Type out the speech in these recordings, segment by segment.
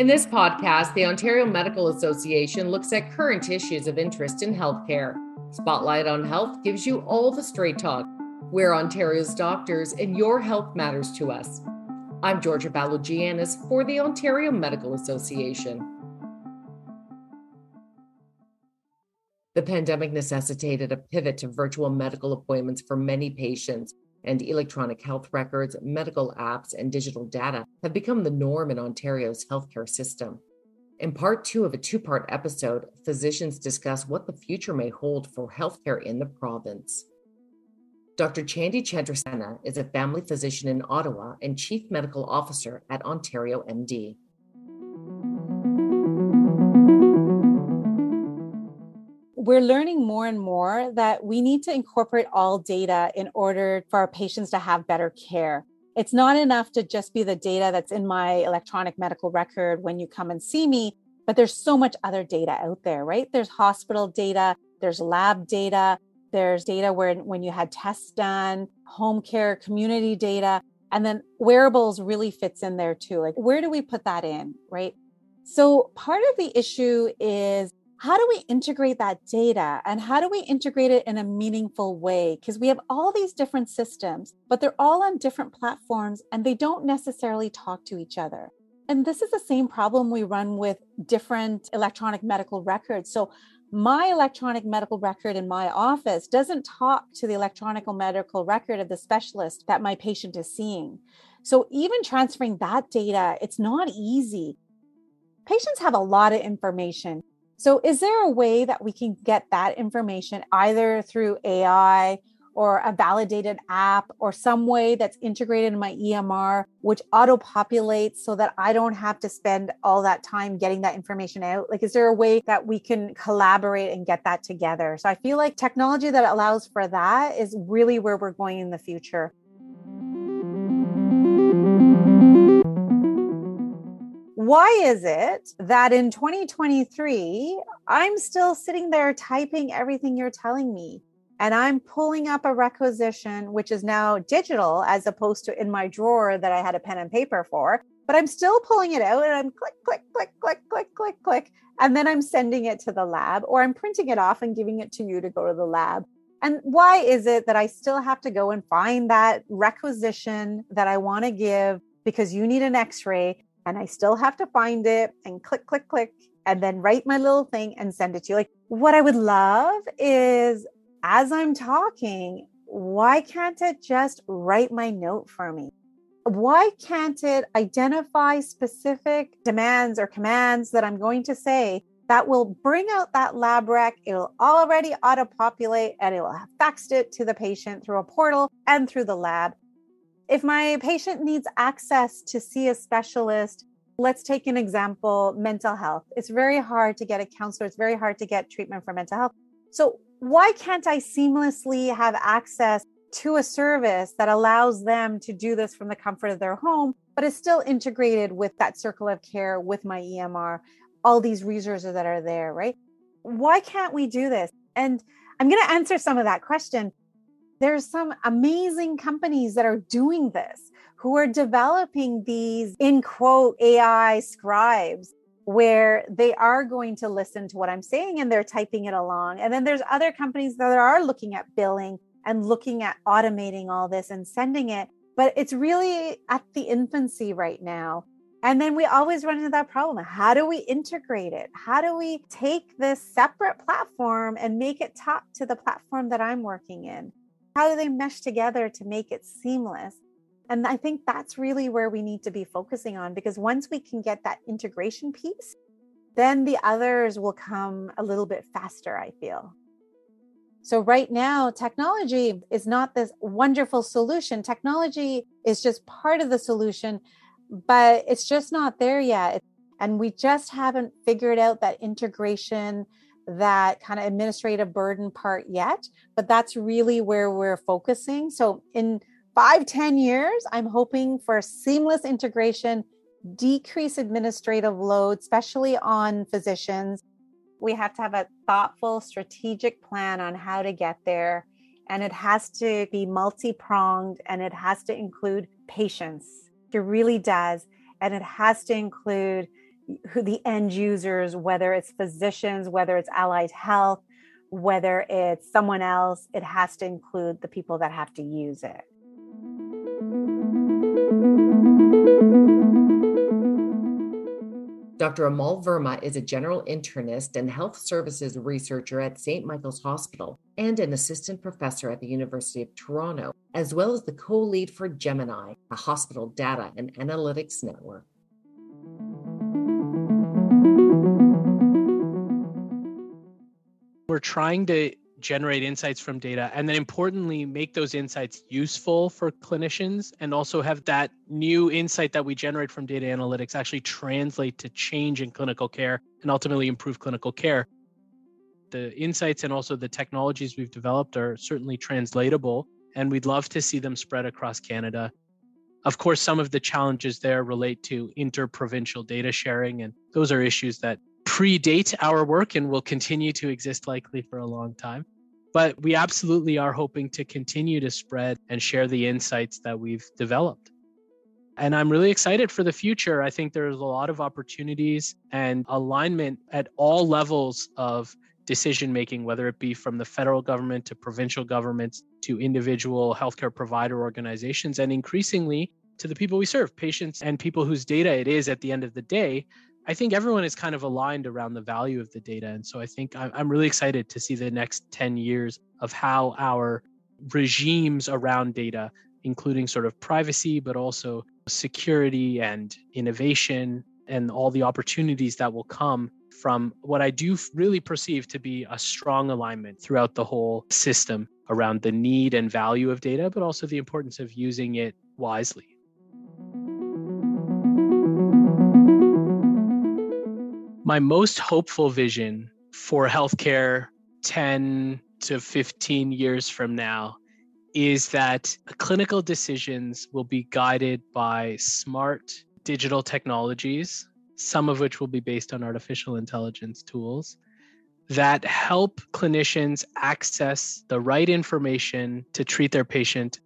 In this podcast, the Ontario Medical Association looks at current issues of interest in healthcare. Spotlight on Health gives you all the straight talk. We're Ontario's doctors, and your health matters to us. I'm Georgia Balogianis for the Ontario Medical Association. The pandemic necessitated a pivot to virtual medical appointments for many patients, and electronic health records, medical apps, and digital data have become the norm in Ontario's healthcare system. In part two of a two part episode, physicians discuss what the future may hold for healthcare in the province. Dr. Chandi Chandrasena is a family physician in Ottawa and chief medical officer at Ontario MD. We're learning more and more that we need to incorporate all data in order for our patients to have better care. It's not enough to just be the data that's in my electronic medical record when you come and see me, but there's so much other data out there, right? There's hospital data, there's lab data, there's data where when you had tests done, home care, community data, and then wearables really fits in there too. Like where do we put that in, right? So part of the issue is how do we integrate that data and how do we integrate it in a meaningful way? Because we have all these different systems, but they're all on different platforms and they don't necessarily talk to each other. And this is the same problem we run with different electronic medical records. So, my electronic medical record in my office doesn't talk to the electronic medical record of the specialist that my patient is seeing. So, even transferring that data, it's not easy. Patients have a lot of information so, is there a way that we can get that information either through AI or a validated app or some way that's integrated in my EMR, which auto populates so that I don't have to spend all that time getting that information out? Like, is there a way that we can collaborate and get that together? So, I feel like technology that allows for that is really where we're going in the future. Why is it that in 2023, I'm still sitting there typing everything you're telling me? And I'm pulling up a requisition, which is now digital as opposed to in my drawer that I had a pen and paper for. But I'm still pulling it out and I'm click, click, click, click, click, click, click. And then I'm sending it to the lab or I'm printing it off and giving it to you to go to the lab. And why is it that I still have to go and find that requisition that I want to give because you need an x ray? And I still have to find it and click, click, click, and then write my little thing and send it to you. Like, what I would love is as I'm talking, why can't it just write my note for me? Why can't it identify specific demands or commands that I'm going to say that will bring out that lab rec? It'll already auto populate and it will have faxed it to the patient through a portal and through the lab if my patient needs access to see a specialist, let's take an example mental health. It's very hard to get a counselor, it's very hard to get treatment for mental health. So, why can't I seamlessly have access to a service that allows them to do this from the comfort of their home, but is still integrated with that circle of care, with my EMR, all these resources that are there, right? Why can't we do this? And I'm going to answer some of that question there's some amazing companies that are doing this who are developing these in quote AI scribes where they are going to listen to what I'm saying and they're typing it along. And then there's other companies that are looking at billing and looking at automating all this and sending it. But it's really at the infancy right now. And then we always run into that problem. How do we integrate it? How do we take this separate platform and make it talk to the platform that I'm working in? How do they mesh together to make it seamless? And I think that's really where we need to be focusing on because once we can get that integration piece, then the others will come a little bit faster, I feel. So, right now, technology is not this wonderful solution. Technology is just part of the solution, but it's just not there yet. And we just haven't figured out that integration that kind of administrative burden part yet, but that's really where we're focusing. So in five, ten years, I'm hoping for seamless integration, decrease administrative load, especially on physicians. We have to have a thoughtful, strategic plan on how to get there. And it has to be multi pronged and it has to include patients. It really does. And it has to include who the end users, whether it's physicians, whether it's allied health, whether it's someone else, it has to include the people that have to use it. Dr. Amol Verma is a general internist and health services researcher at St. Michael's Hospital and an assistant professor at the University of Toronto, as well as the co lead for Gemini, a hospital data and analytics network. We're trying to generate insights from data and then importantly make those insights useful for clinicians and also have that new insight that we generate from data analytics actually translate to change in clinical care and ultimately improve clinical care. The insights and also the technologies we've developed are certainly translatable and we'd love to see them spread across canada. Of course some of the challenges there relate to interprovincial data sharing and those are issues that predate our work and will continue to exist likely for a long time. But we absolutely are hoping to continue to spread and share the insights that we've developed. And I'm really excited for the future. I think there's a lot of opportunities and alignment at all levels of decision making, whether it be from the federal government to provincial governments to individual healthcare provider organizations, and increasingly to the people we serve, patients and people whose data it is at the end of the day I think everyone is kind of aligned around the value of the data. And so I think I'm really excited to see the next 10 years of how our regimes around data, including sort of privacy, but also security and innovation and all the opportunities that will come from what I do really perceive to be a strong alignment throughout the whole system around the need and value of data, but also the importance of using it wisely. My most hopeful vision for healthcare 10 to 15 years from now is that clinical decisions will be guided by smart digital technologies, some of which will be based on artificial intelligence tools that help clinicians access the right information to treat their patient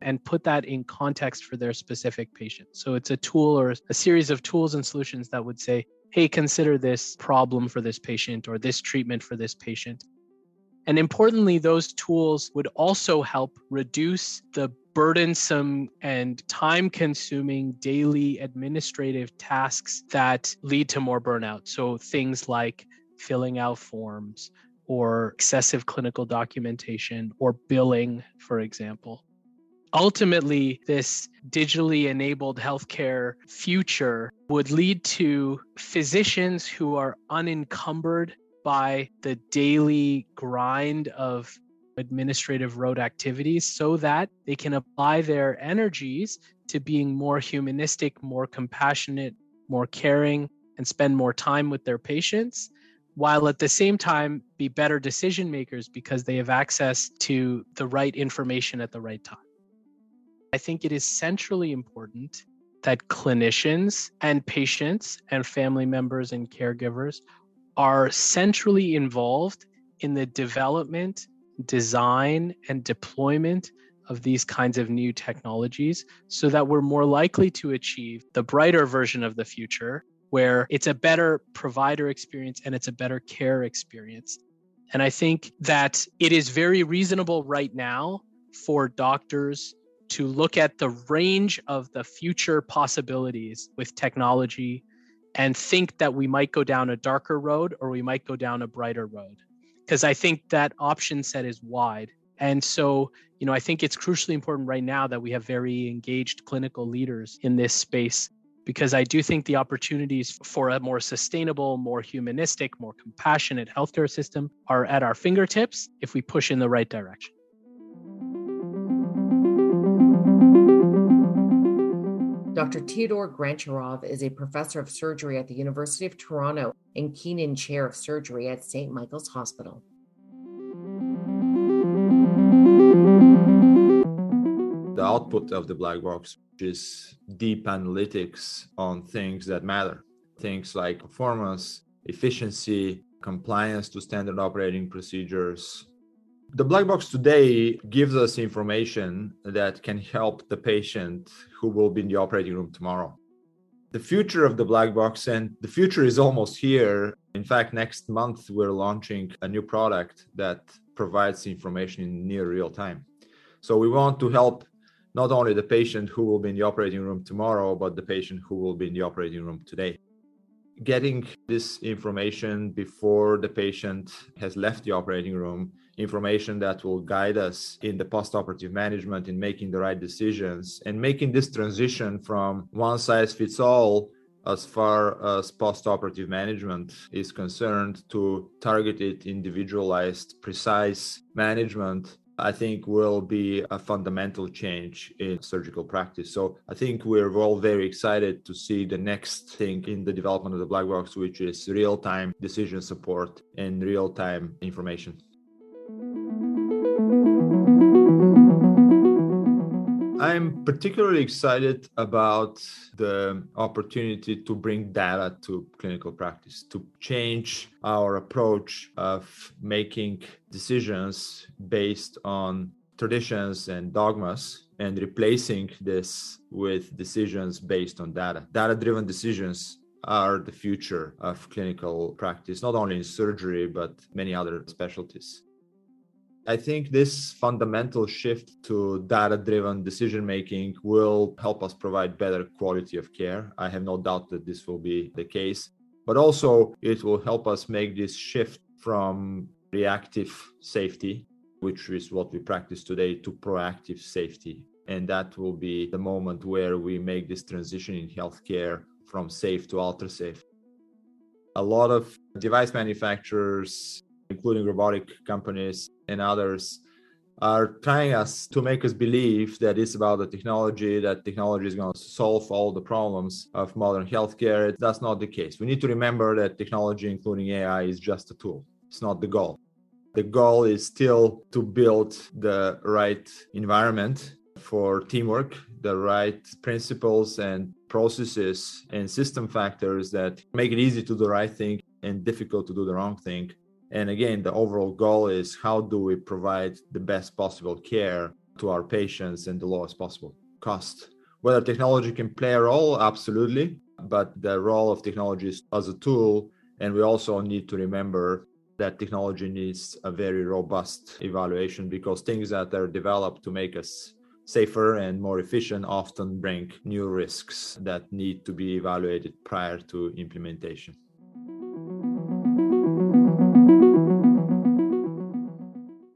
and put that in context for their specific patient. So it's a tool or a series of tools and solutions that would say, hey, consider this problem for this patient or this treatment for this patient. And importantly, those tools would also help reduce the burdensome and time consuming daily administrative tasks that lead to more burnout. So things like filling out forms or excessive clinical documentation or billing, for example ultimately, this digitally enabled healthcare future would lead to physicians who are unencumbered by the daily grind of administrative road activities so that they can apply their energies to being more humanistic, more compassionate, more caring, and spend more time with their patients, while at the same time be better decision makers because they have access to the right information at the right time. I think it is centrally important that clinicians and patients and family members and caregivers are centrally involved in the development, design, and deployment of these kinds of new technologies so that we're more likely to achieve the brighter version of the future where it's a better provider experience and it's a better care experience. And I think that it is very reasonable right now for doctors to look at the range of the future possibilities with technology and think that we might go down a darker road or we might go down a brighter road. Because I think that option set is wide. And so, you know, I think it's crucially important right now that we have very engaged clinical leaders in this space because I do think the opportunities for a more sustainable, more humanistic, more compassionate healthcare system are at our fingertips if we push in the right direction. Dr. Teodor Grantcharov is a professor of surgery at the University of Toronto and Keenan Chair of Surgery at St. Michael's Hospital. The output of the black box is deep analytics on things that matter. Things like performance, efficiency, compliance to standard operating procedures, the black box today gives us information that can help the patient who will be in the operating room tomorrow. the future of the black box and the future is almost here. In fact next month we're launching a new product that provides information in near real time. So we want to help not only the patient who will be in the operating room tomorrow but the patient who will be in the operating room today. Getting this information before the patient has left the operating room information that will guide us in the post-operative management in making the right decisions and making this transition from one size fits all as far as post-operative management is concerned to targeted individualized precise management I think will be a fundamental change in surgical practice. So I think we're all very excited to see the next thing in the development of the black box, which is real-time decision support and real-time information. I'm particularly excited about the opportunity to bring data to clinical practice, to change our approach of making decisions based on traditions and dogmas and replacing this with decisions based on data. Data driven decisions are the future of clinical practice, not only in surgery, but many other specialties. I think this fundamental shift to data driven decision making will help us provide better quality of care. I have no doubt that this will be the case, but also it will help us make this shift from reactive safety, which is what we practice today, to proactive safety. And that will be the moment where we make this transition in healthcare from safe to ultra safe. A lot of device manufacturers including robotic companies and others, are trying us to make us believe that it's about the technology, that technology is going to solve all the problems of modern healthcare. That's not the case. We need to remember that technology, including AI, is just a tool, it's not the goal. The goal is still to build the right environment for teamwork, the right principles and processes and system factors that make it easy to do the right thing and difficult to do the wrong thing and again, the overall goal is how do we provide the best possible care to our patients and the lowest possible cost? Whether technology can play a role, absolutely, but the role of technology is as a tool. And we also need to remember that technology needs a very robust evaluation because things that are developed to make us safer and more efficient often bring new risks that need to be evaluated prior to implementation.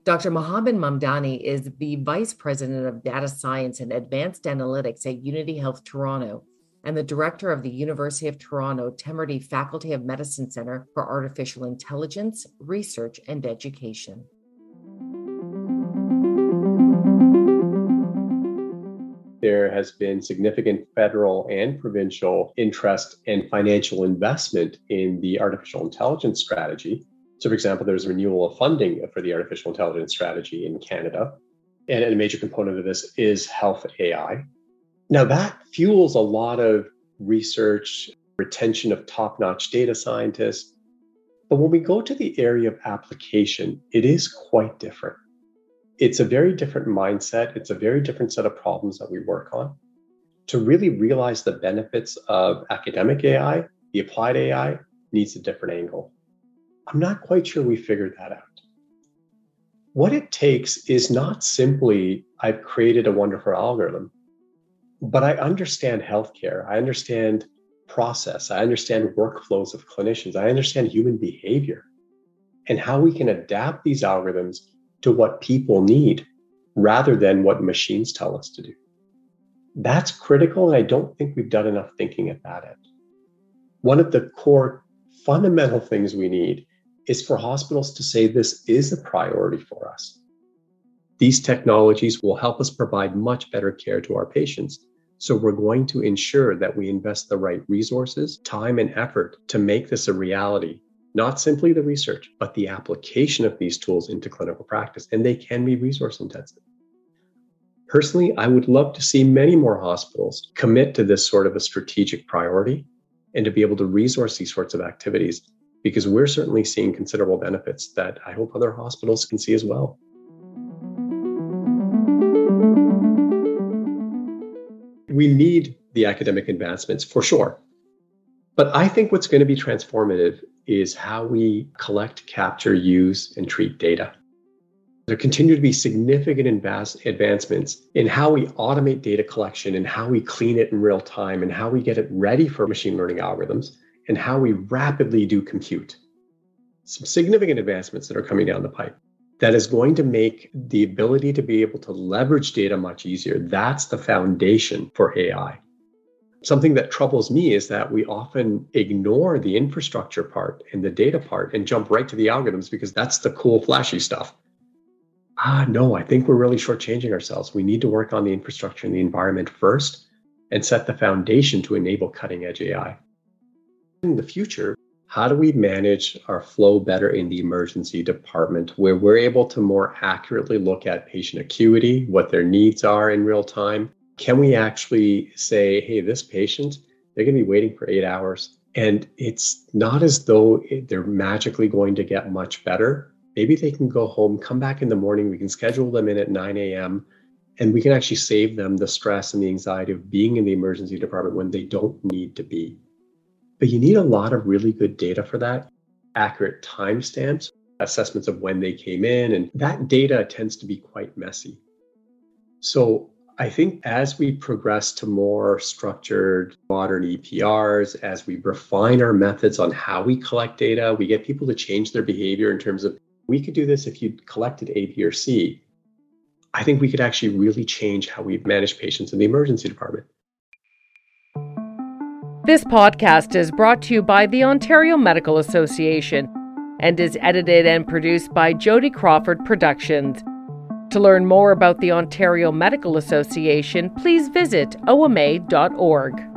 Dr. Mohammed Mamdani is the Vice President of Data Science and Advanced Analytics at Unity Health Toronto and the Director of the University of Toronto Temerty Faculty of Medicine Center for Artificial Intelligence, Research and Education. There has been significant federal and provincial interest and financial investment in the artificial intelligence strategy so, for example, there's renewal of funding for the artificial intelligence strategy in Canada. And a major component of this is health AI. Now, that fuels a lot of research, retention of top notch data scientists. But when we go to the area of application, it is quite different. It's a very different mindset, it's a very different set of problems that we work on. To really realize the benefits of academic AI, the applied AI needs a different angle. I'm not quite sure we figured that out. What it takes is not simply, I've created a wonderful algorithm, but I understand healthcare. I understand process. I understand workflows of clinicians. I understand human behavior and how we can adapt these algorithms to what people need rather than what machines tell us to do. That's critical, and I don't think we've done enough thinking at that end. One of the core fundamental things we need is for hospitals to say this is a priority for us. These technologies will help us provide much better care to our patients. So we're going to ensure that we invest the right resources, time, and effort to make this a reality. Not simply the research, but the application of these tools into clinical practice. And they can be resource intensive. Personally, I would love to see many more hospitals commit to this sort of a strategic priority and to be able to resource these sorts of activities because we're certainly seeing considerable benefits that I hope other hospitals can see as well. We need the academic advancements for sure. But I think what's going to be transformative is how we collect, capture, use, and treat data. There continue to be significant advancements in how we automate data collection and how we clean it in real time and how we get it ready for machine learning algorithms and how we rapidly do compute. Some significant advancements that are coming down the pipe that is going to make the ability to be able to leverage data much easier. That's the foundation for AI. Something that troubles me is that we often ignore the infrastructure part and the data part and jump right to the algorithms because that's the cool, flashy stuff. Ah, no, I think we're really shortchanging ourselves. We need to work on the infrastructure and the environment first and set the foundation to enable cutting edge AI. In the future, how do we manage our flow better in the emergency department where we're able to more accurately look at patient acuity, what their needs are in real time? Can we actually say, hey, this patient, they're going to be waiting for eight hours? And it's not as though they're magically going to get much better. Maybe they can go home, come back in the morning, we can schedule them in at 9 a.m., and we can actually save them the stress and the anxiety of being in the emergency department when they don't need to be. But you need a lot of really good data for that, accurate timestamps, assessments of when they came in, and that data tends to be quite messy. So I think as we progress to more structured modern EPRs, as we refine our methods on how we collect data, we get people to change their behavior in terms of we could do this if you collected A, B, or C. I think we could actually really change how we manage patients in the emergency department. This podcast is brought to you by the Ontario Medical Association and is edited and produced by Jody Crawford Productions. To learn more about the Ontario Medical Association, please visit oma.org.